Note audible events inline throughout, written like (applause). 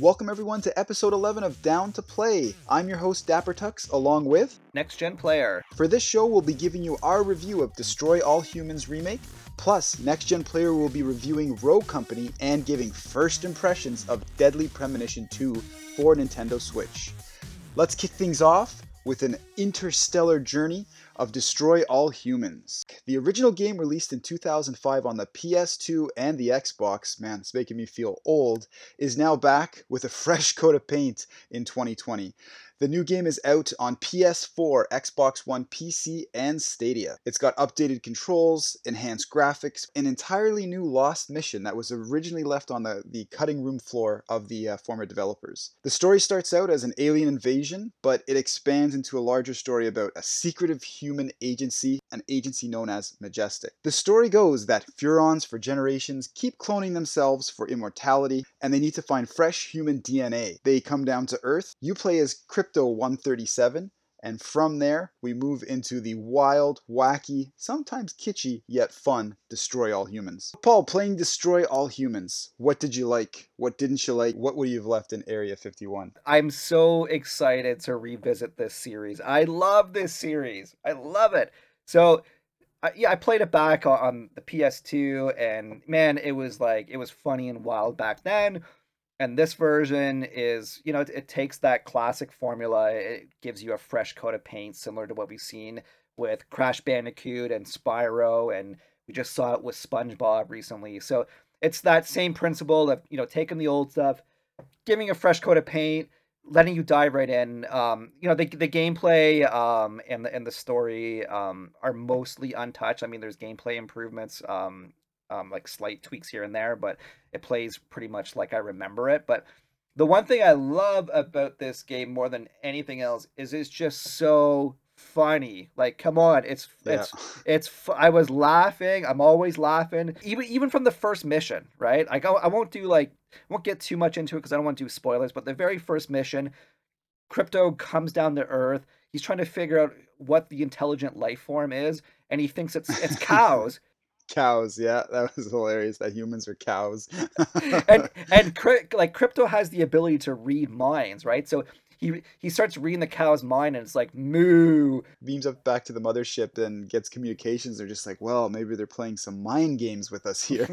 Welcome everyone to episode 11 of Down to Play. I'm your host Dapper Tux, along with Next Gen Player. For this show, we'll be giving you our review of Destroy All Humans remake. Plus, Next Gen Player will be reviewing Rogue Company and giving first impressions of Deadly Premonition 2 for Nintendo Switch. Let's kick things off with an interstellar journey of Destroy All Humans. The original game released in 2005 on the PS2 and the Xbox, man, it's making me feel old, is now back with a (laughs) fresh coat of paint in 2020. The new game is out on PS4, Xbox One, PC, and Stadia. It's got updated controls, enhanced graphics, an entirely new lost mission that was originally left on the, the cutting room floor of the uh, former developers. The story starts out as an alien invasion, but it expands into a larger story about a secretive human agency, an agency known as Majestic. The story goes that Furons for generations keep cloning themselves for immortality, and they need to find fresh human DNA. They come down to Earth. You play as Crypto 137, and from there we move into the wild, wacky, sometimes kitschy, yet fun Destroy All Humans. Paul, playing Destroy All Humans, what did you like? What didn't you like? What would you have left in Area 51? I'm so excited to revisit this series. I love this series. I love it. So, yeah, I played it back on the PS2, and man, it was like, it was funny and wild back then and this version is you know it, it, takes that classic formula it gives you a fresh coat of paint similar to what we've seen with crash bandicoot and spyro and we just saw it with spongebob recently. So it's that same principle of you know taking the old stuff giving a fresh coat of paint letting you dive right in. Um you know the, the gameplay um and the and the story um are mostly untouched. I mean there's gameplay improvements um like slight tweaks here and there, but it plays pretty much like I remember it. But the one thing I love about this game more than anything else is it's just so funny. Like, come on, it's yeah. it's it's. I was laughing. I'm always laughing, even even from the first mission, right? Like, I, I won't do like I won't get too much into it because I don't want to do spoilers. But the very first mission, Crypto comes down to Earth. He's trying to figure out what the intelligent life form is, and he thinks it's it's (laughs) cows cows yeah (laughs) that was hilarious that humans are cows. And (laughs) and like crypto has the ability to read minds right? So he he starts reading the cow's mind and it's like moo. Beams up back to the mothership and gets communications. They're just like well maybe they're playing some mind games with us here.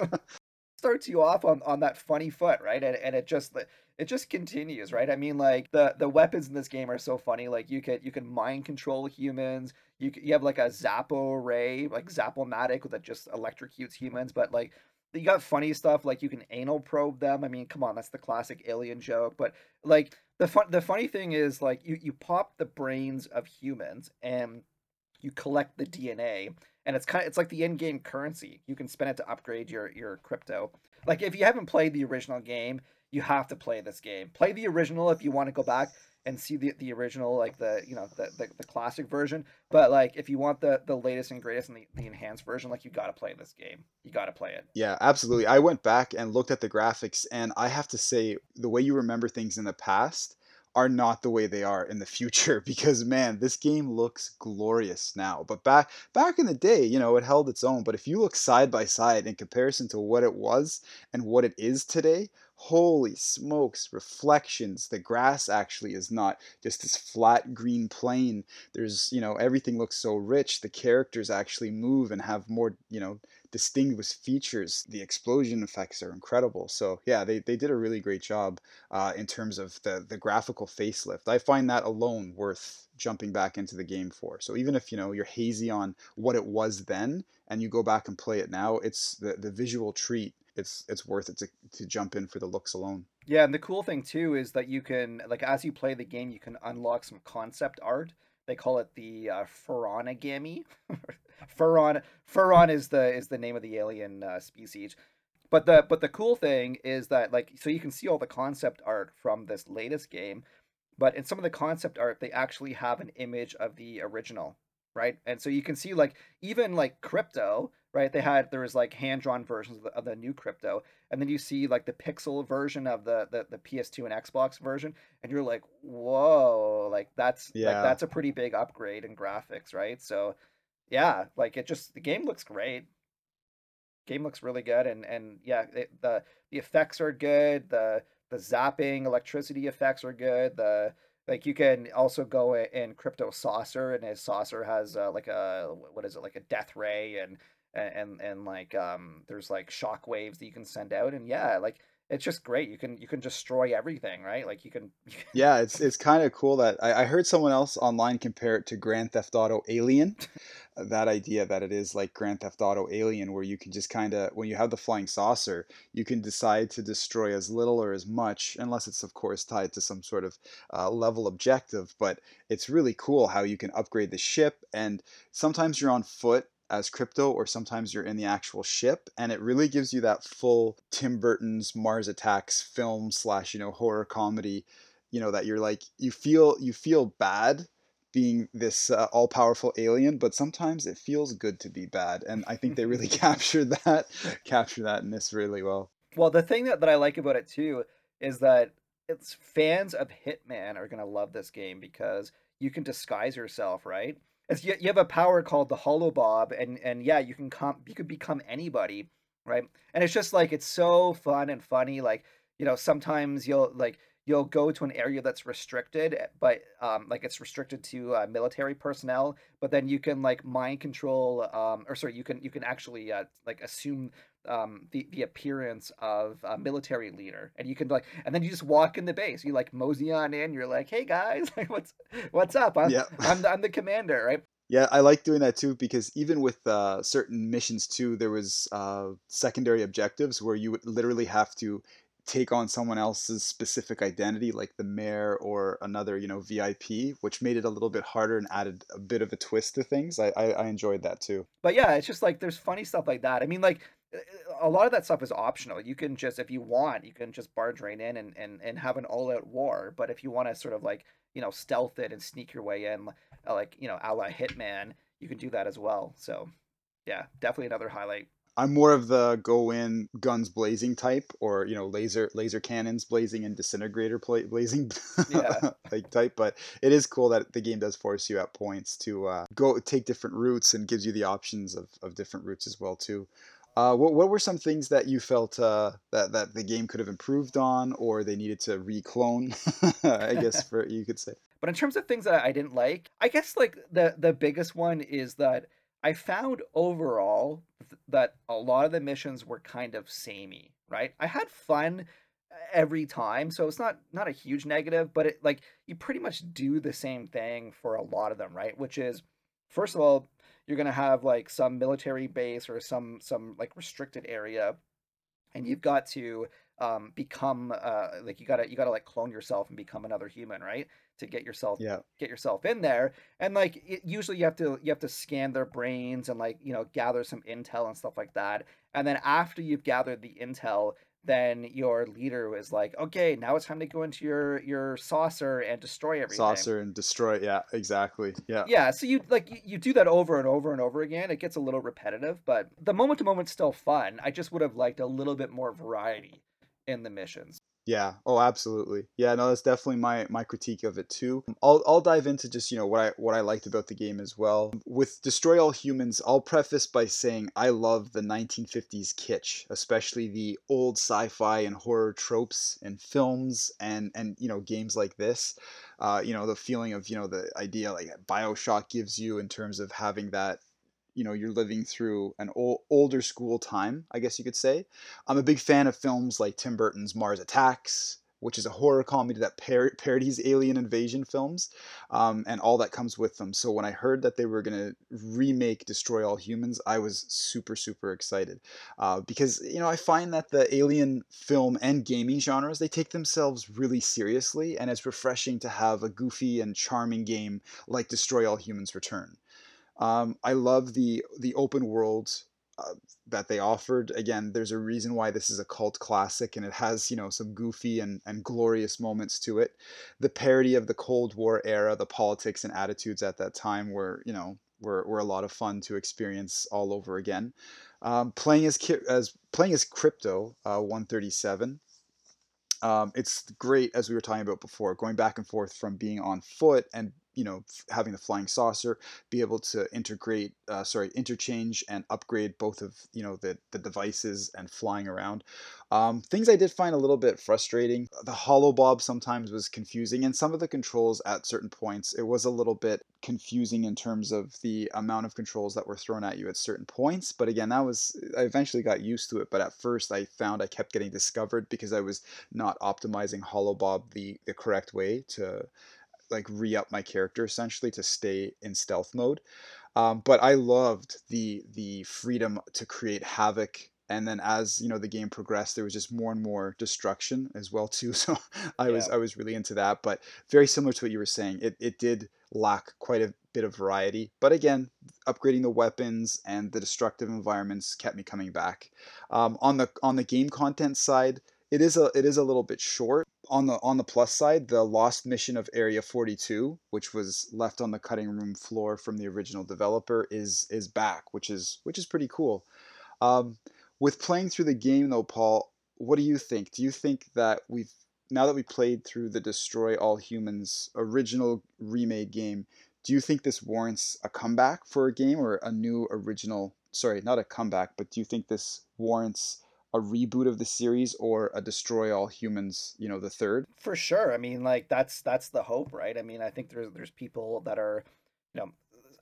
(laughs) Starts you off on on that funny foot right? And, and it just it just continues right? I mean like the the weapons in this game are so funny. Like you could you can mind control humans you you have like a Zappo ray, like mm. Zappomatic that just electrocutes humans, but like you got funny stuff like you can anal probe them. I mean, come on, that's the classic alien joke. But like the fun, the funny thing is like you you pop the brains of humans and you collect the DNA, and it's kind of it's like the in-game currency. You can spend it to upgrade your your crypto. Like if you haven't played the original game, you have to play this game. Play the original if you want to go back and see the, the original like the you know the, the, the classic version. But like if you want the the latest and greatest and the, the enhanced version like you got to play this game. You got to play it. Yeah absolutely. I went back and looked at the graphics and i have to say the way you remember things in the past are not the way they are in the (laughs) future because man this game looks glorious now. But back back in the day you know it held its own. But if you look side by side in comparison to what it was and what it is today holy smokes reflections the grass actually is not just this flat green plain there's you know everything looks so rich the characters actually move and have more you know distinguished features. The explosion effects are incredible. So yeah they, they did a really great job uh, in terms of the the graphical facelift. I find that alone worth jumping back into the game for. So even if you know you're hazy on what it was then and you go back and play it now it's the, the visual treat it's it's worth it to, to jump in for the looks alone. Yeah, and the cool thing too is that you can like as you play the game, you can unlock some concept art. They call it the uh, Furonagami. (laughs) Furon Furon is the is the name of the alien uh, species. But the but the cool thing is that like so you can see all the concept art from this latest game, but in some of the concept art they actually have an image of the original, right? And so you can see like even like crypto right? They had there was like hand drawn versions of the, of the, new crypto, and then you see like the pixel version of the, the the PS2 and Xbox version, and you're like, whoa, like that's yeah. like that's a pretty big upgrade in graphics, right? So yeah, like it just the game looks great. Game looks really good, and and yeah, it, the the effects are good. The the zapping electricity effects are good. The like you can also go in crypto saucer and his saucer has uh, like a what is it like a death ray and and and like um there's like shock waves that you can send out and yeah like it's just great you can you can destroy everything right? Like you can (laughs) yeah it's it's kind of cool that I, I heard someone else online compare it to grand theft auto alien that idea that it is like grand theft auto alien where you can just kind of when you have the flying saucer you can decide to destroy as little or as much unless it's of course tied to some sort of uh, level objective but it's really cool how you can upgrade the ship and sometimes you're on foot as crypto or sometimes you're in the actual ship and it really gives you that full tim burton's mars attacks film slash you know horror comedy you know that you're like you feel you feel bad being this uh, all-powerful alien but sometimes it feels good to be bad and i think they really (laughs) (laughs) capture that capture that in this really well. Well the thing that, that i like about it too is that it's fans of hitman are going to love this game because you can disguise yourself right you, you have a power called the Holobob, and and yeah, you can come, you could become anybody, right? And it's just like it's so fun and funny. Like you know, sometimes you'll like you'll go to an area that's restricted, eh, but um, like it's restricted to uh, military personnel. But then you can like mind control, um, or sorry, you can you can actually uh, like assume um the the appearance of a military leader. And you can like and then you just walk in the base. You like mosey on in. You're like hey guys (laughs) like what's what's up i'm yeah. I'm, the, I'm the commander right? Yeah i like doing that too because even with uh certain missions too there was uh secondary objectives where you would literally have to take on someone else's specific identity like the mayor or another you know vip which made it a little bit harder and added a bit of a twist to things. I i, I enjoyed that too. But yeah it's just like there's funny stuff like that. I mean like a lot of that stuff is optional. You can just, if you want, you can just barge right in and, and, and have an all out war. But if you want to sort of like, you know, stealth it and sneak your way in, uh, like, you know, a la Hitman, you can do that as well. So, yeah, definitely another highlight. I'm more of the go in guns blazing type, or you know laser laser cannons blazing and disintegrator blazing yeah. (laughs) like type. But it is cool that the game does force you at points to uh, go take different routes and gives you the options of, of different routes as well too. Uh, what, what were some things that you felt uh, that that the game could have improved on, or they needed to reclone? (laughs) I guess (laughs) for you could say. But in terms of things that I didn't like, I guess like the the biggest one is that I found overall that a lot of the missions were kind of samey. Right, I had fun every time, so it's not not a huge negative, but it like you pretty much do the same thing for a lot of them, right? Which is first of all you're going to have like some military base or some some like restricted area and you've got to um, become uh, like you gotta you gotta like clone yourself and become another human right to get yourself yeah. get yourself in there and like it, usually you have to you have to scan their brains and like you know gather some intel and stuff like that and then after you've gathered the intel then your leader was like, "Okay, now it's time to go into your your saucer and destroy everything." Saucer and destroy, yeah, exactly, yeah. Yeah, so you like you, you do that over and over and over again. It gets a little repetitive, but the moment to moment's still fun. I just would have liked a little bit more variety in the missions. Yeah. Oh, absolutely. Yeah. No, that's definitely my my critique of it too. I'll I'll dive into just you know what I what I liked about the game as well. With Destroy All Humans, I'll preface by saying I love the 1950s kitsch, especially the old sci-fi and horror tropes and films and and you know games like this. Uh, you know the feeling of you know the idea like Bioshock gives you in terms of having that you know you're living through an old, older school time i guess you could say. I'm a big fan of films like tim burton's mars attacks which is a horror comedy that par- parodies alien invasion films um, and all that comes with them. So when i heard that they were going to remake destroy all humans i was super super excited uh, because you know i find that the alien film and gaming genres they take themselves really seriously and it's refreshing to have a goofy and charming game like destroy all humans return um, I love the the open world uh, that they offered. Again, there's a reason why this is a cult classic, and it has you know some goofy and, and glorious moments to it. The parody of the Cold War era, the politics and attitudes at that time were you know were, were a lot of fun to experience all over again. Um, playing as as playing as Crypto uh, 137. Um, it's great as we were talking about before, going back and forth from being on foot and you know having the flying saucer be able to integrate uh, sorry interchange and upgrade both of you know the the devices and flying around. Um, things i did find a little bit frustrating the Holobob sometimes was confusing and some of the controls at certain points it was a little bit confusing in terms of the amount of controls that were thrown at you at certain points but again that was i eventually got used to it but at first i found i kept getting discovered because i was not optimizing Holobob the the correct way to like re-up my character essentially to stay in stealth mode. Um, but I loved the the freedom to create havoc and then as you know the game progressed there was just more and more destruction as well too (laughs) so i yeah. was i was really into that but very similar to what you were saying it, it did lack quite a bit of variety but again upgrading the weapons and the destructive environments kept me coming back um, on the on the game content side it is a it is a little bit short. On the on the plus side the lost mission of area 42 which was left on the cutting room floor from the original developer is is back which is which is pretty cool. Um, with playing through the game though paul what do you think? Do you think that we've now that we played through the destroy all humans original remade game do you think this warrants a comeback for a game or a new original sorry not a comeback but do you think this warrants a reboot of the series or a destroy all humans you know the third? For sure i mean like that's that's the hope right? I mean i think there's there's people that are you know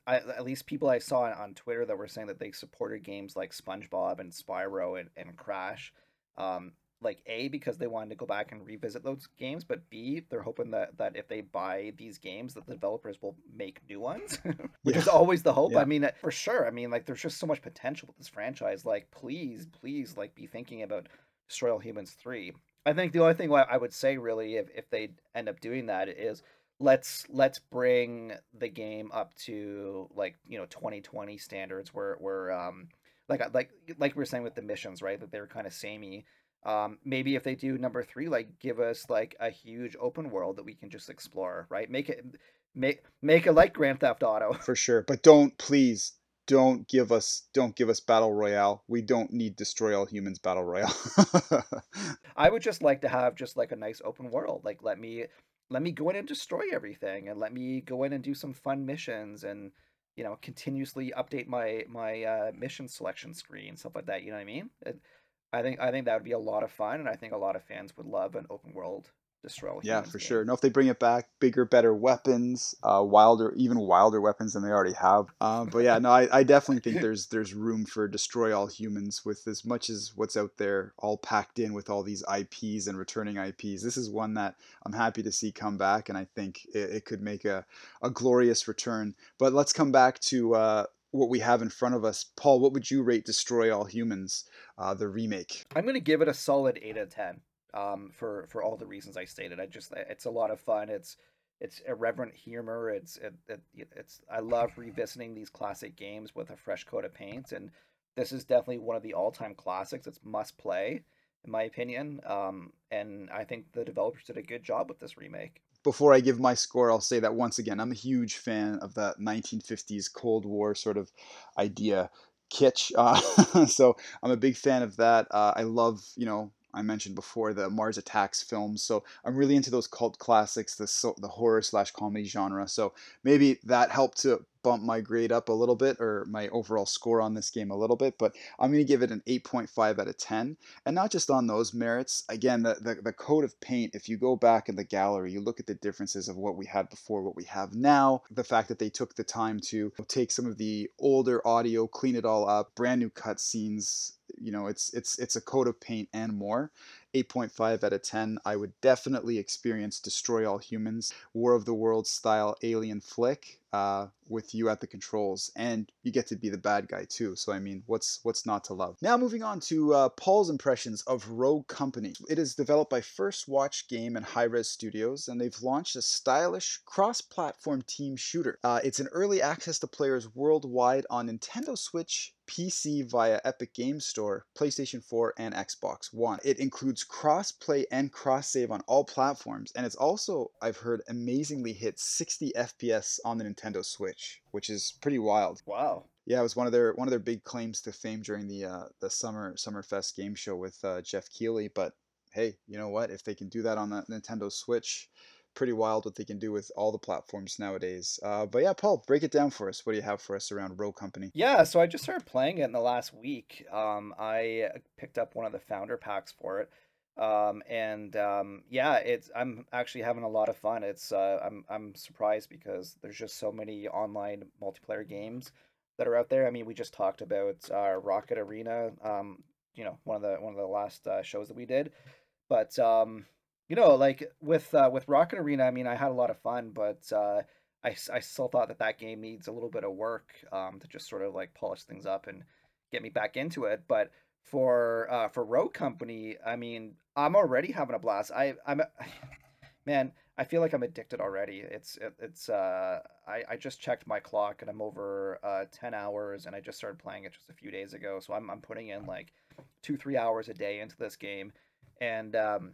I, at least people i saw on twitter that were saying that they supported games like spongebob and spyro and, and crash. Um, like a because they wanted to go back and revisit those games but b they're hoping that that if they buy these games that the developers will make new ones (laughs) which yeah. is always the hope. Yeah. i mean for sure. I mean like there's just so much potential with this franchise. Like please please like be thinking about destroy all humans 3 i think the only thing i would say really if, if they end up doing that is let's let's bring the game up to like you know 2020 standards where where um like like like we were saying with the missions right that they're kind of samey um, maybe if they do number three, like give us like a huge open world that we can just explore, right? Make it make make it like Grand Theft Auto. For sure. But don't please don't give us don't give us battle royale. We don't need destroy all humans battle royale. (laughs) I would just like to have just like a nice open world. Like let me let me go in and destroy everything and let me go in and do some fun missions and you know continuously update my my uh, mission selection screen stuff like that you know what i mean it, I think I think that would be a lot of fun, and I think a lot of fans would love an open world destroy. All humans. Yeah, for game. sure. No, if they bring it back, bigger, better weapons, uh, wilder, even wilder weapons than they already have. Um, but yeah, no, I, I definitely think there's there's room for destroy all humans with as much as what's out there, all packed in with all these IPs and returning IPs. This is one that I'm happy to see come back, and I think it, it could make a, a glorious return. But let's come back to uh, what we have in front of us. Paul, what would you rate Destroy All Humans, uh, the remake? I'm going to give it a solid eight out of ten. Um, for for all the reasons I stated, I just it's a lot of fun. It's it's irreverent humor. It's it, it, it's I love revisiting these classic games with a fresh coat of paint, and this is definitely one of the all time classics. It's must play in my opinion. Um, and I think the developers did a good job with this remake before I give my score, I'll say that once again, I'm a huge fan of that 1950s Cold War sort of idea kitsch. Uh, (laughs) so I'm a big fan of that. Uh, I love, you know, I mentioned before the Mars Attacks films. So I'm really into those cult classics, the the horror slash comedy genre. So maybe that helped to bump my grade up a little bit or my overall score on this game a little bit. But I'm going to give it an 8.5 out of 10. And not just on those merits. Again, the, the, the coat of paint, if you go back in the gallery, you look at the differences of what we had before, what we have now, the fact that they took the time to take some of the older audio, clean it all up, brand new cutscenes, you know it's it's it's a coat of paint and more 8.5 out of 10 i would definitely experience destroy all humans war of the worlds style alien flick uh, with you at the controls and you get to be the bad guy too so i mean what's what's not to love? Now moving on to uh, paul's impressions of rogue company. It is developed by first watch game and Hi-Rez studios and they've launched a stylish cross-platform team shooter. Uh, it's an early access to players worldwide on nintendo switch PC via Epic Games Store, PlayStation 4, and Xbox One. It includes cross play and cross save on all platforms, and it's also, I've heard, amazingly hit 60 FPS on the Nintendo Switch, which is pretty wild. Wow. Yeah, it was one of their one of their big claims to fame during the uh, the summer Summerfest game show with uh, Geoff Keighley. But hey, you know what? If they can do that on the Nintendo Switch, pretty wild what they can do with all the platforms nowadays. Uh, but yeah, Paul, break it down for us. What do you have for us around Rogue Company? Yeah, so I just started playing it in the last week. Um, I picked up one of the founder packs for it. Um, and um, yeah, it's I'm actually having a lot of fun. It's uh, I'm I'm surprised because there's just so many online multiplayer games that are out there. I mean, we just talked about uh, Rocket Arena, um, you know, one of the one of the last uh, shows that we did. But um, you know, like with uh, with Rocket Arena, I mean, I had a lot of fun, but uh, I I still thought that that game needs a little bit of work um, to just sort of like polish things up and get me back into it. But for uh, for Rogue Company, I mean, I'm already having a blast. I I'm (sighs) man, I feel like I'm addicted already. It's it, it's uh I I just checked my clock and I'm over uh 10 hours and I just started playing it just a few days ago. So I'm I'm putting in like 2 3 hours a day into this game and um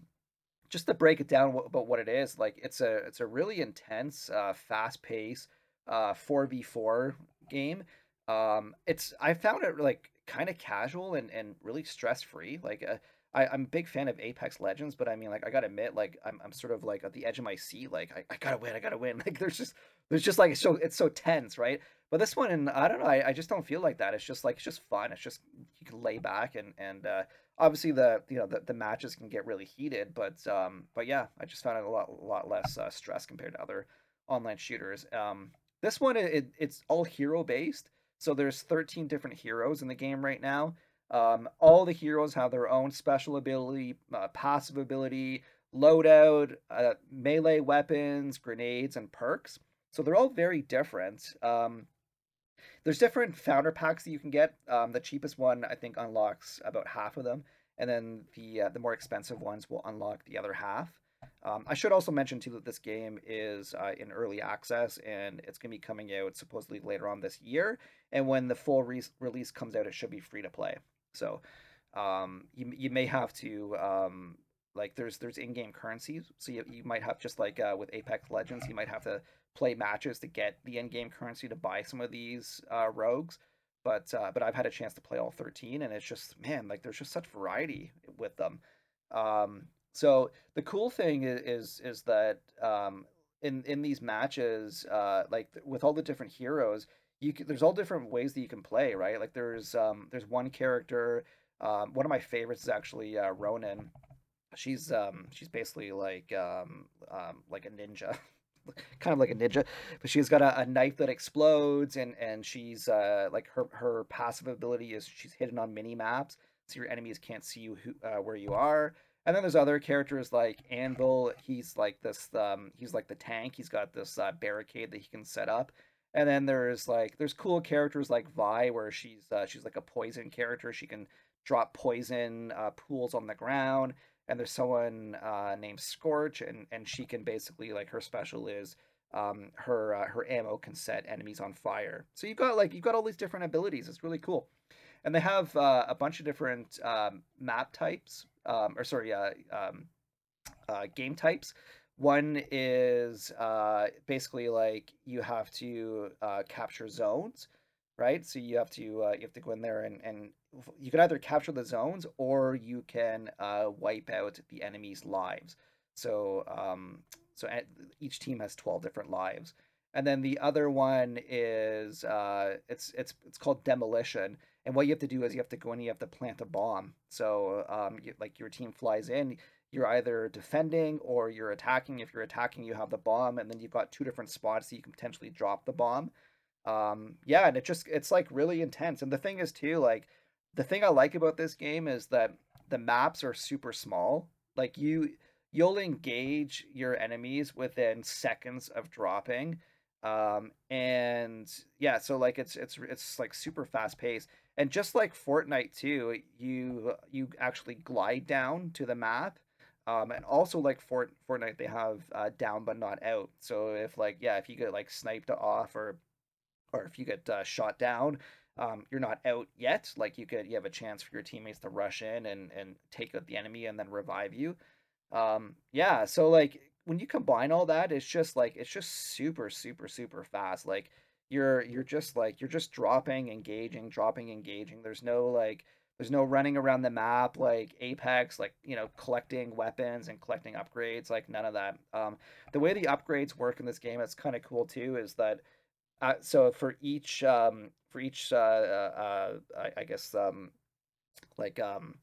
just to break it down about what it is, like it's a it's a really intense, uh, fast pace, uh, four v four game. Um, it's I found it like kind of casual and and really stress free. Like uh, I I'm a big fan of Apex Legends, but I mean like I gotta admit like I'm I'm sort of like at the edge of my seat. Like I, I gotta win, I gotta win. (laughs) Like there's just there's just like it's so it's so tense, right? But this one, and I don't know, I, I just don't feel like that. It's just like it's just fun. It's just you can lay back and and uh, obviously the you know the, the matches can get really heated but um but yeah i just found it a lot a lot less uh, stress compared to other online shooters. Um this one it, it's all hero based so there's 13 different heroes in the game right now. Um all the heroes have their own special ability uh, passive ability loadout uh, melee weapons grenades and perks. So they're all very different. Um there's different founder packs that you can get. Um, the cheapest one I think unlocks about half of them, and then the uh, the more expensive ones will unlock the other half. Um, I should also mention too that this game is uh, in early access and it's going to be coming out supposedly later on this year. And when the full re- release comes out, it should be free to play. So um, you you may have to um, like there's there's in-game currencies, so you, you might have just like uh, with Apex Legends, you might have to play matches to get the end game currency to buy some of these uh, rogues. But uh, but I've had a chance to play all 13, and it's just man, like there's just such variety with them. Um, so the cool thing is is, is that um, in in these matches, uh, like with all the different heroes, you can, there's all different ways that you can play, right? Like there's um, there's one character. Um, one of my favorites is actually uh, Ronin. She's um, she's basically like um, um, like a ninja. (laughs) (laughs) kind of like a ninja, but she's got a, a knife that explodes, and and she's uh, like her her passive ability is she's hidden on mini maps, so your enemies can't see you who, uh, where you are. And then there's other characters like Anvil. He's like this. Um, he's like the tank. He's got this uh, barricade that he can set up. And then there's like there's cool characters like Vy, where she's uh, she's like a poison character. She can drop poison uh, pools on the ground and there's someone uh, named Scorch, and and she can basically like her special is um, her uh, her ammo can set enemies on fire. So you've got like you've got all these different abilities. It's really cool, and they have uh, a bunch of different um, map types, um, or sorry, uh, um, uh, game types. One is uh, basically like you have to uh, capture zones, right? So you have to uh, you have to go in there and and you can either capture the zones or you can uh, wipe out the enemy's lives. So um, so each team has twelve different lives, and then the other one is uh, it's it's it's called demolition. And what you have to do is you have to go in, and you have to plant a bomb. So um, you, like your team flies in, you're either defending or you're attacking. If you're attacking, you have the bomb, and then you've got two different spots that you can potentially drop the bomb. Um, yeah, and it just it's like really intense. And the thing is too, like the thing I like about this game is that the maps are super small. Like you you'll engage your enemies within seconds of dropping. Um, and yeah, so like it's it's it's like super fast paced. And just like Fortnite too, you you actually glide down to the map. Um, and also like Fort Fortnite, they have uh, down but not out. So if like yeah, if you get like sniped off or or if you get uh, shot down, um, you're not out yet. Like you could, you have a chance for your teammates to rush in and and take out the enemy and then revive you. Um, yeah, so like when you combine all that, it's just like it's just super, super, super fast. Like you're you're just like you're just dropping, engaging, dropping, engaging. There's no like there's no running around the map like Apex, like you know, collecting weapons and collecting upgrades. Like none of that. Um, the way the upgrades work in this game, it's kind of cool too. Is that uh, so for each um, for each uh, uh, I, I guess um, like um,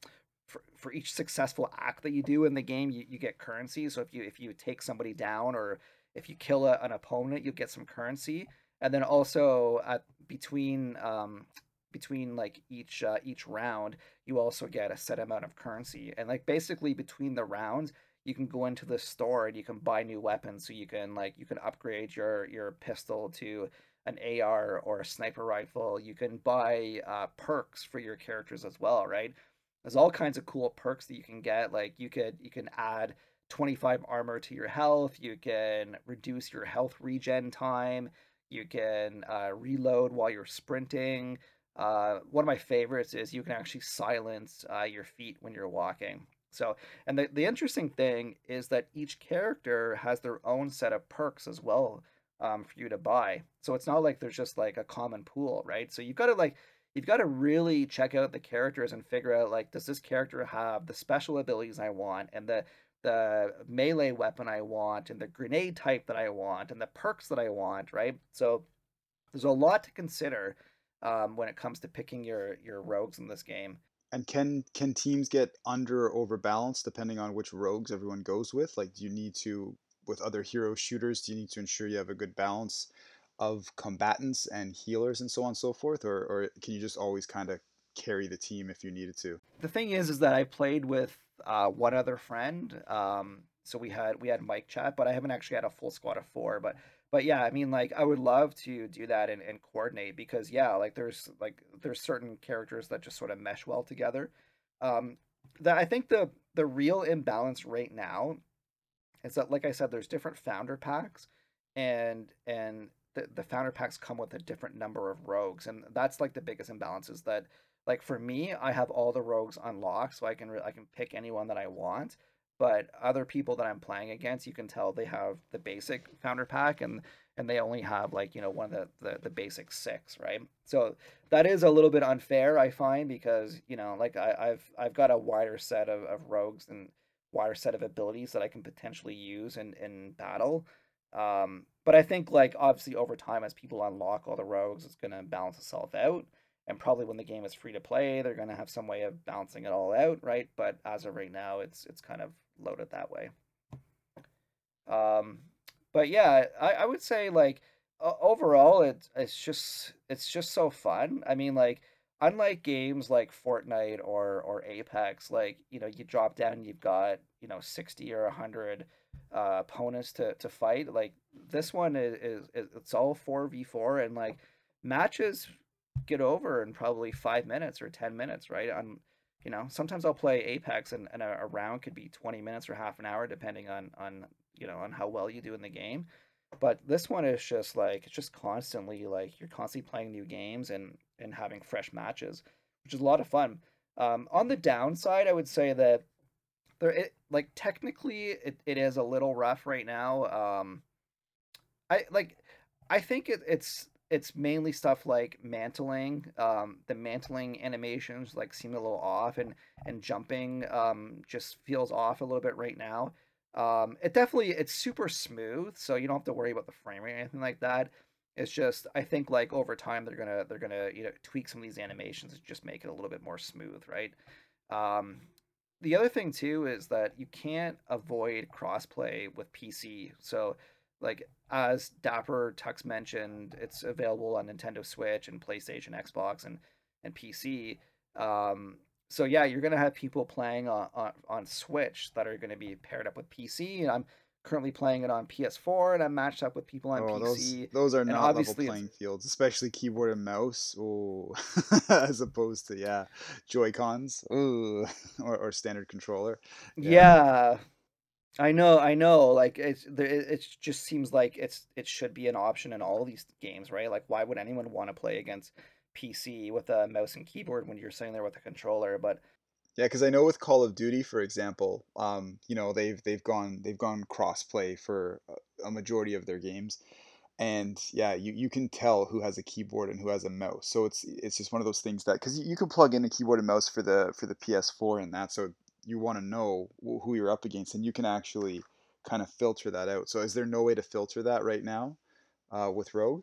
for, for each successful act that you do in the game, you, you get currency. So if you if you take somebody down or if you kill a, an opponent, you get some currency. And then also at between um, between like each uh, each round, you also get a set amount of currency. And like basically between the rounds, you can go into the store and you can buy new weapons. So you can like you can upgrade your your pistol to an AR or a sniper rifle. You can buy uh, perks for your characters as well, right? There's all kinds of cool perks that you can get. Like you could you can add 25 armor to your health. You can reduce your health regen time. You can uh, reload while you're sprinting. Uh, one of my favorites is you can actually silence uh, your feet when you're walking. So, and the, the interesting thing is that each character has their own set of perks as well um, for you to buy. So it's not like there's just like a common pool, right? So you've got to like you've got to really check out the characters and figure out like does this character have the special abilities I want and the the melee weapon I want and the grenade type that I want and the perks that I want, right? So there's a lot to consider um, when it comes to picking your your rogues in this game. And can can teams get under or overbalanced depending on which rogues everyone goes with? Like, do you need to with other hero shooters? Do you need to ensure you have a good balance of combatants and healers and so on and so forth, or or can you just always kind of carry the team if you needed to? The thing is, is that I played with uh, one other friend. Um, so we had we had mic chat, but I haven't actually had a full squad of four. But but yeah, I mean, like I would love to do that and, and coordinate because yeah, like there's like there's certain characters that just sort of mesh well together. Um, that I think the the real imbalance right now is that like I said, there's different founder packs, and and the, the founder packs come with a different number of rogues, and that's like the biggest imbalance is that like for me, I have all the rogues unlocked, so I can re- I can pick anyone that I want. But other people that I'm playing against, you can tell they have the basic founder pack, and and they only have like you know one of the, the the basic six, right? So that is a little bit unfair, I find, because you know like I, I've I've got a wider set of, of rogues and wider set of abilities that I can potentially use in in battle. Um, but I think like obviously over time as people unlock all the rogues, it's gonna balance itself out and probably when the game is free to play they're going to have some way of balancing it all out right? But as of right now it's it's kind of loaded that way. Um but yeah i, I would say like uh, overall it, it's just it's just so fun. I mean like unlike games like fortnite or or apex like you know you drop down you've got you know 60 or 100 uh, opponents to, to fight like this one is, is, is it's all 4v4 and like matches get over in probably five minutes or 10 minutes, right? On, you know, sometimes I'll play Apex and, and a, a round could be 20 minutes or half an hour, depending on, on, you know, on how well you do in the game. But this one is just like, it's just constantly like you're constantly playing new games and, and having fresh matches, which is a lot of fun. Um, on the downside, I would say that there, it, like technically it, it is a little rough right now. Um, I like, I think it, it's it's mainly stuff like mantling. Um, the mantling animations like seem a little off, and and jumping um, just feels off a little bit right now. Um, it definitely it's super smooth, so you don't have to worry about the frame rate or anything like that. It's just I think like over time they're gonna they're gonna you know tweak some of these animations and just make it a little bit more smooth, right? Um, the other thing too is that you can't avoid crossplay with PC. So like as Dapper Tux mentioned, it's available on Nintendo Switch and PlayStation, Xbox, and and PC. Um, so yeah, you're gonna have people playing on, on, on Switch that are gonna be paired up with PC, and I'm currently playing it on PS4, and I'm matched up with people on oh, PC. Those, those are not level playing fields, especially keyboard and mouse. (laughs) As opposed to yeah, Joy Cons. Ooh, (laughs) or, or standard controller. Yeah. yeah. I know, I know. Like it's it, it just seems like it's it should be an option in all these games, right? Like why would anyone want to play against PC with a mouse and keyboard when you're sitting there with a controller? But yeah, because I know with Call of Duty, for example, um, you know they've they've gone they've gone crossplay for a, a majority of their games, and yeah, you, you can tell who has a keyboard and who has a mouse. So it's it's just one of those things that because you can plug in a keyboard and mouse for the for the PS4 and that, so you want to know who you're up against, and you can actually kind of filter that out. So is there no way to filter that right now uh, with Rogue?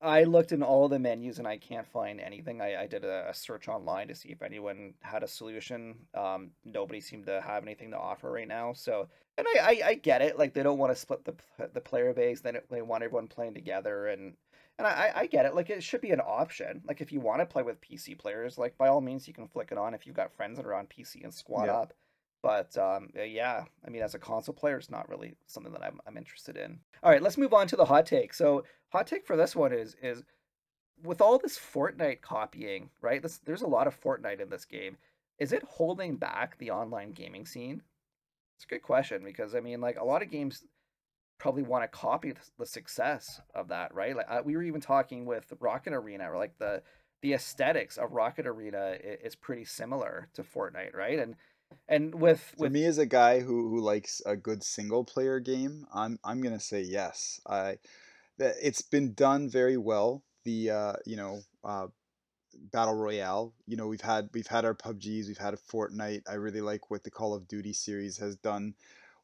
I looked in all the menus and I can't find anything. I, I did a, search online to see if anyone had a solution. Um, nobody seemed to have anything to offer right now. So, and I, I, I get it. Like they don't want to split the the player base. Then they want everyone playing together, and and I, I get it. Like it should be an option. Like if you want to play with PC players, like by all means you can flick it on if you've got friends that are on PC and squad up. But um, yeah, I mean, as a console player, it's not really something that I'm, I'm interested in. All right, let's move on to the hot take. So, hot take for this one is is with all this Fortnite copying, right? This, there's a lot of Fortnite in this game. Is it holding back the online gaming scene? It's a good question because I mean, like a lot of games probably want to copy the success of that, right? Like uh, we were even talking with Rocket Arena, or like the the aesthetics of Rocket Arena is pretty similar to Fortnite, right? And and with For with me as a guy who who likes a good single player game, I'm I'm gonna say yes. I that it's been done very well. The uh, you know uh, battle royale. You know we've had we've had our PUBGs, we've had a Fortnite. I really like what the Call of Duty series has done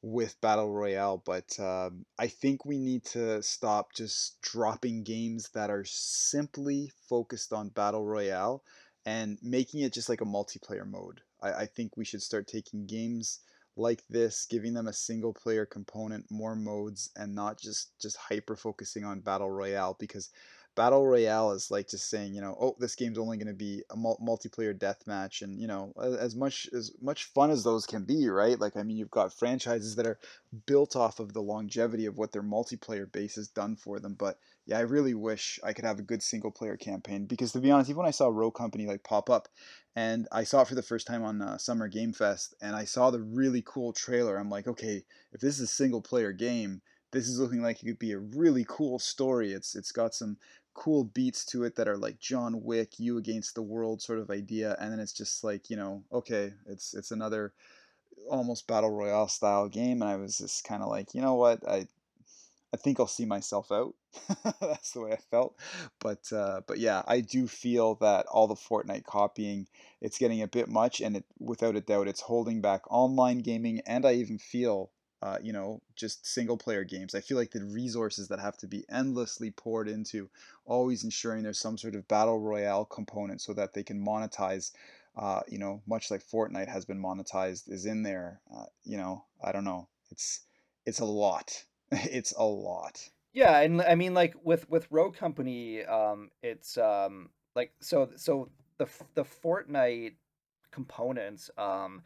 with battle royale, but um, I think we need to stop just dropping games that are simply focused on battle royale and making it just like a multiplayer mode. I, I think we should start taking games like this, giving them a single player component, more modes, and not just just hyper focusing on battle royale because battle royale is like just saying you know oh this game's only going to be a multiplayer deathmatch and you know as much as much fun as those can be right like i mean you've got franchises that are built off of the longevity of what their multiplayer base has done for them but yeah i really wish i could have a good single player campaign because to be honest even when i saw rogue company like pop up and i saw it for the first time on uh, summer game fest and i saw the really cool trailer i'm like okay if this is a single player game this is looking like it could be a really cool story. It's it's got some cool beats to it that are like John Wick, you against the world sort of idea, and then it's just like you know, okay, it's it's another almost battle royale style game, and I was just kind of like, you know what, I I think I'll see myself out. (laughs) That's the way I felt, but uh, but yeah, I do feel that all the Fortnite copying, it's getting a bit much, and it without a doubt, it's holding back online gaming, and I even feel uh, you know, just single player games. I feel like the resources that have to be endlessly poured into always ensuring there's some sort of battle royale component so that they can monetize, uh, you know, much like Fortnite has been monetized is in there. Uh, you know, I don't know. It's it's a lot. (laughs) it's a lot. Yeah, and I mean, like with with Rogue Company, um, it's um, like so so the the Fortnite components um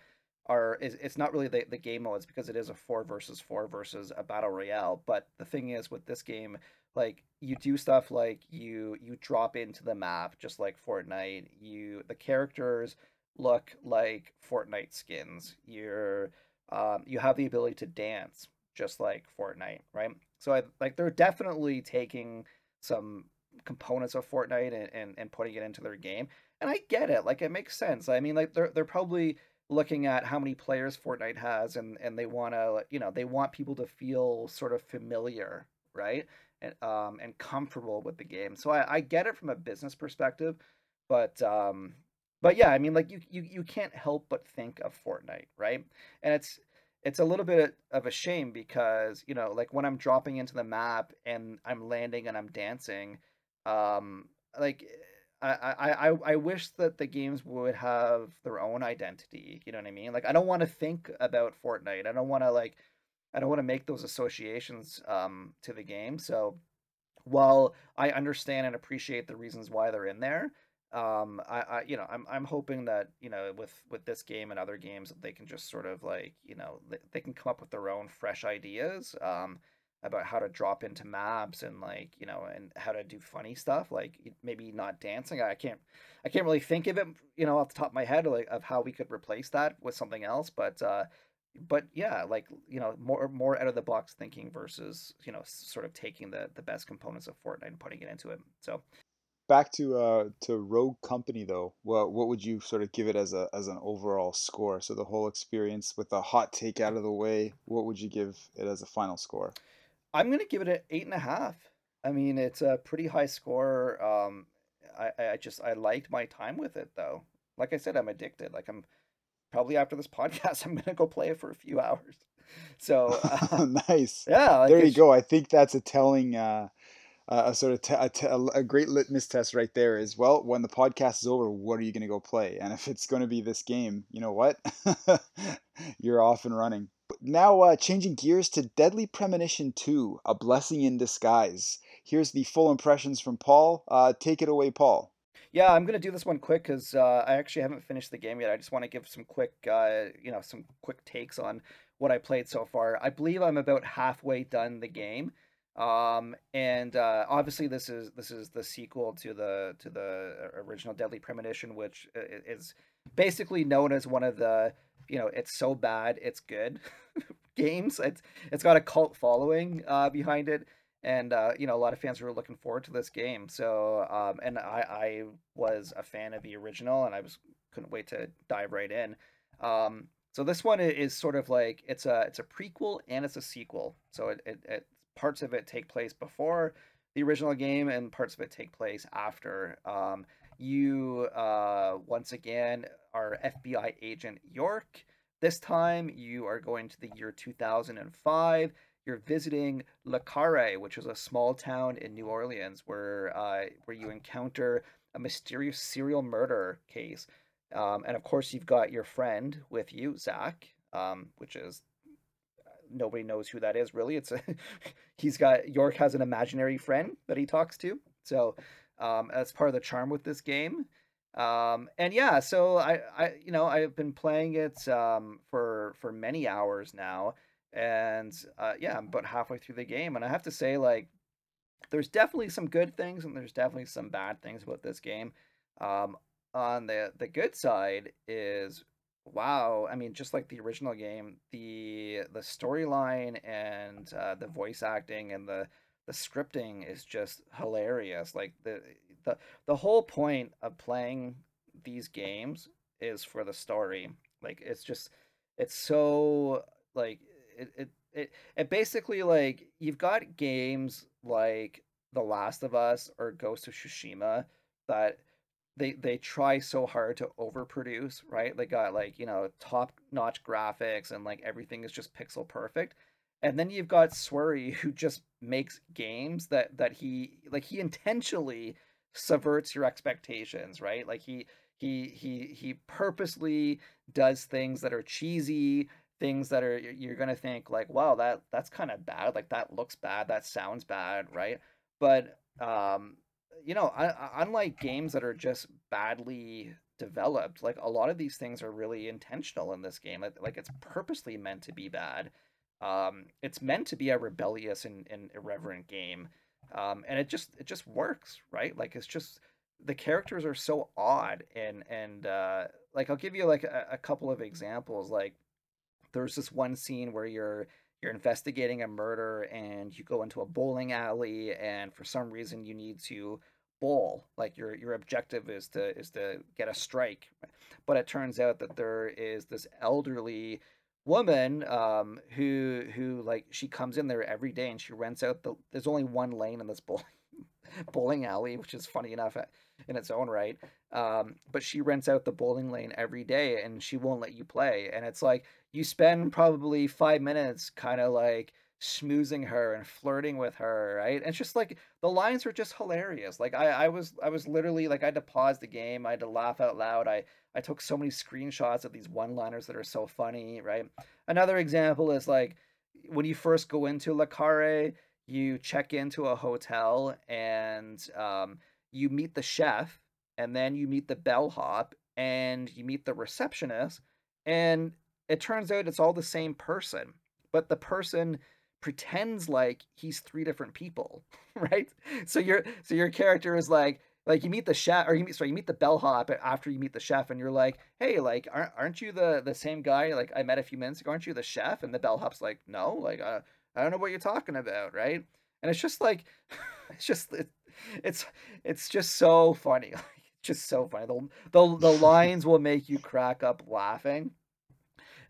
are is it's not really the, the game modes because it is a four versus four versus a battle royale. But the thing is with this game, like you do stuff like you you drop into the map just like Fortnite. You the characters look like Fortnite skins. You're um, you have the ability to dance just like Fortnite, right? So I like they're definitely taking some components of Fortnite and, and, and putting it into their game. And I get it. Like it makes sense. I mean like they're they're probably looking at how many players Fortnite has and and they want to you know they want people to feel sort of familiar right? And um and comfortable with the game. So I, I get it from a business perspective but um but yeah I mean like you you you can't help but think of Fortnite right? And it's it's a little bit of a shame because you know like when I'm dropping into the map and I'm landing and I'm dancing um like I, I, I, wish that the games would have their own identity. You know what I mean? Like I don't want to think about Fortnite. I don't want to like I don't want to make those associations um, to the game. So while I understand and appreciate the reasons why they're in there, um, I, I you know I'm I'm hoping that you know with with this game and other games they can just sort of like you know they, they can come up with their own fresh ideas. Um, about how to drop into maps and like you know and how to do funny stuff like maybe not dancing. I can't i can't really think of it you know off the top of my head like of how we could replace that with something else but uh but yeah like you know more more out of the box thinking versus you know sort of taking the the best components of fortnite and putting it into it so. Back to uh to rogue company though what what would you sort of give it as a as an overall score? So the whole experience with the hot take out of the way what would you give it as a final score I'm gonna give it an eight and a half. I mean, it's a pretty high score. Um, I I just I liked my time with it though. Like I said, I'm addicted. Like I'm probably after this (laughs) podcast, I'm gonna go play it for a few hours. (laughs) So uh, (laughs) nice. yeah, like There you go. I think that's a telling, uh, uh, a sort of te- a, te- a great litmus test right there. Is well, when the podcast is over, what are you going to go play? And if it's going to be this game, you know what? You're off and running. Now, uh, changing gears to Deadly Premonition 2, A Blessing in Disguise. Here's the full impressions from Paul. Uh, take it away, Paul. Yeah, I'm gonna do this one quick because uh, I actually haven't finished the game yet. I just want to give some quick, uh, you know, some quick takes on what I played so far. I believe I'm about halfway done the game, um, and uh, obviously this is this is the sequel to the to the original Deadly Premonition, which is basically known as one of the, you know, it's so bad it's good (laughs) games. It's it's got a cult following uh, behind it and uh, you know a lot of fans were looking forward to this game. So um, and I I was a fan of the original, and I was couldn't wait to dive right in. Um, so this one is sort of like it's a it's a prequel and it's a sequel. So it, it, it parts of it take place before the original game, and parts of it take place after. Um, you uh, once again are FBI agent York. This time you are going to the year 2005 you're visiting Le Carré, which is a small town in New Orleans where uh, where you encounter a mysterious serial murder case. Um, and of course, you've got your friend with you, Zach, um, which is nobody knows who that is really. It's a, (laughs) he's got York has an imaginary friend that he talks to. So um, that's part of the charm with this game. Um, and yeah, so I, I, you know, I've been playing it um, for for many hours now, and uh, yeah, I'm about halfway through the game, and I have to say, like, there's definitely some good things, and there's definitely some bad things about this game. Um, on the the good side is wow, I mean, just like the original game, the the storyline and uh, the voice acting and the the scripting is just hilarious. Like the the the whole point of playing these games is for the story. Like it's just it's so like it it it, it basically like you've got games like The Last of Us or Ghost of Tsushima that they they try so hard to overproduce, right? They got like, you know, top-notch graphics and like everything is just pixel perfect. And then you've got Swery (laughs) who just makes games that that he like he intentionally subverts your expectations, right? Like he he he he purposely does things that are cheesy, things that are you're gonna think like, wow, that that's kind of bad, like that looks bad, that sounds bad, right? But um, you know, un- unlike games that are just badly developed, like a lot of these things are really intentional in this game. Like, like it's purposely meant to be bad. Um, it's meant to be a rebellious and, and irreverent game, um, and it just it just works, right? Like it's just the characters are so odd and and uh, like I'll give you like a, a couple of examples. Like there's this one scene where you're you're investigating a murder and you go into a bowling alley and for some reason you need to bowl like your your objective is to is to get a strike but it turns out that there is this elderly woman um who who like she comes in there every day and she rents out the there's only one lane in this bowling (laughs) bowling alley which is funny enough uh, in its own right. Um but she rents out the bowling lane every day and she won't let you play. And it's like you spend probably five minutes kind of like schmoozing her and flirting with her, right? And it's just like the lines were just hilarious. Like I, I was I was literally like I had to pause the game, I had to laugh out loud. I I took so many screenshots of these one-liners that are so funny, right? Another example is like when you first go into La Carre, you check into a hotel and um, you meet the chef, and then you meet the bellhop, and you meet the receptionist, and it turns out it's all the same person, but the person pretends like he's three different people, (laughs) right? So your so your character is like like you meet the chef or you meet sorry you meet the bellhop after you meet the chef and you're like hey like aren't, aren't you the the same guy like I met a few minutes ago aren't you the chef? And the bellhop's like no like uh, I don't know what you're talking about right? And it's just like (laughs) it's just it, it's it's just so funny (laughs) just so funny. The, the the lines will make you crack up laughing.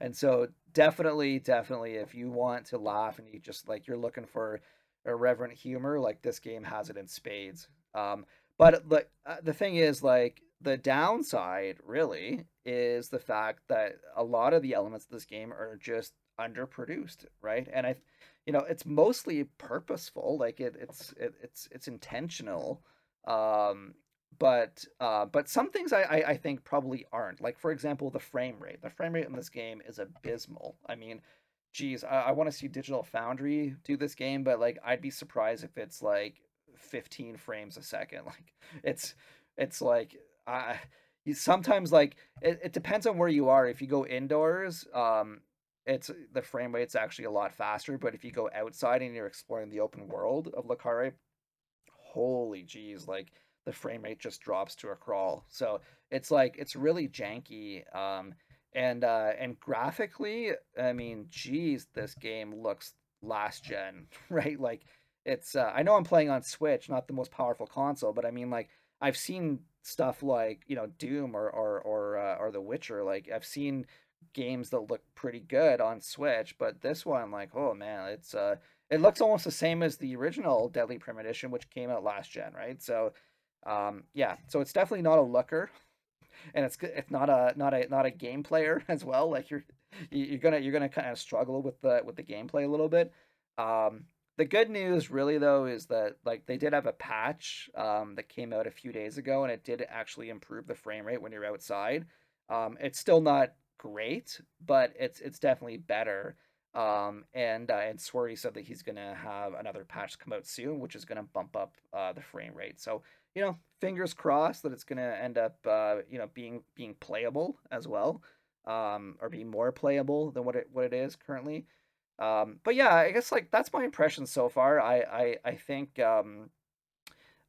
And so definitely, definitely, if you want to laugh and you just like you're looking for irreverent humor, like this game has it in spades. Um, but the uh, the thing is, like the downside really is the fact that a lot of the elements of this game are just underproduced, right? And I, you know, it's mostly purposeful, like it, it's it, it's it's intentional. Um, but uh, but some things I, I, I think probably aren't. Like for example, the frame rate. The frame rate in this game is abysmal. I mean, geez, I, I want to see Digital Foundry do this game, but like I'd be surprised if it's like 15 frames a second. (laughs) Like it's it's like I sometimes like it, it depends on where you are. If you go indoors, um, it's the frame rate's actually a lot faster. But if you go outside and you're exploring the open world of Le Carré, holy jeez, like the frame rate just drops to a crawl. So it's like it's really janky. Um, and uh, and graphically, I mean, geez, this game looks last gen, (laughs) right? Like it's. Uh, I know I'm playing on Switch, not the most powerful console, but I mean, like I've seen stuff like you know Doom or or or uh, or The Witcher. Like I've seen games that look pretty good on Switch, but this one, like, oh man, it's uh, it looks almost the same as the original Deadly Premonition, which came out last gen, right? So, um, yeah, so it's definitely not a looker, and it's it's not a not a not a game player (laughs) as well. Like you're you're gonna you're gonna kind of struggle with the with the gameplay a little bit. Um, the good news really though is that like they did have a patch um, that came out a few days ago and it did actually improve the frame rate when you're outside um, it's still not great but it's it's definitely better um, and uh, and Swery said that he's gonna have another patch come out soon which is gonna bump up uh, the frame rate so you know fingers crossed that it's gonna end up uh, you know being being playable as well um, or being more playable than what it what it is currently um, but yeah, I guess like that's my impression so far. I I I think um,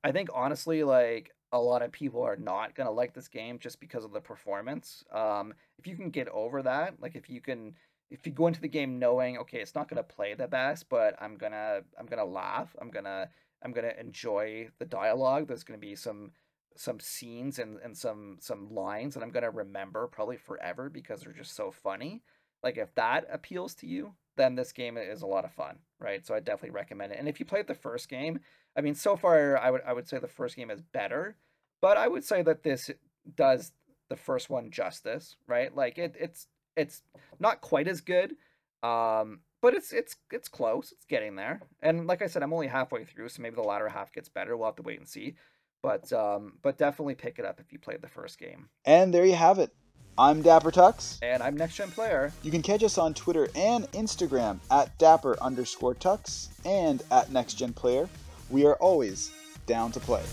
I think honestly like a lot of people are not gonna like this game just because of the performance. Um, if you can get over that, like if you can if you go into the game knowing okay it's not gonna play the best, but I'm gonna I'm gonna laugh, I'm gonna I'm gonna enjoy the dialogue. There's gonna be some some scenes and, and some some lines that I'm gonna remember probably forever because they're just so funny. Like if that appeals to you, then this game is a lot of fun, right? So I definitely recommend it. And if you played the first game, I mean, so far I would I would say the first game is better, but I would say that this does the first one justice, right? Like it it's it's not quite as good, um, but it's it's it's close. It's getting there. And like I said, I'm only halfway through, so maybe the latter half gets better. We'll have to wait and see. But um, but definitely pick it up if you played the first game. And there you have it. I'm Dapper Tux. And I'm Next Gen Player. You can catch us on Twitter and Instagram at Dapper underscore Tux and at Next Gen Player. We are always down to play.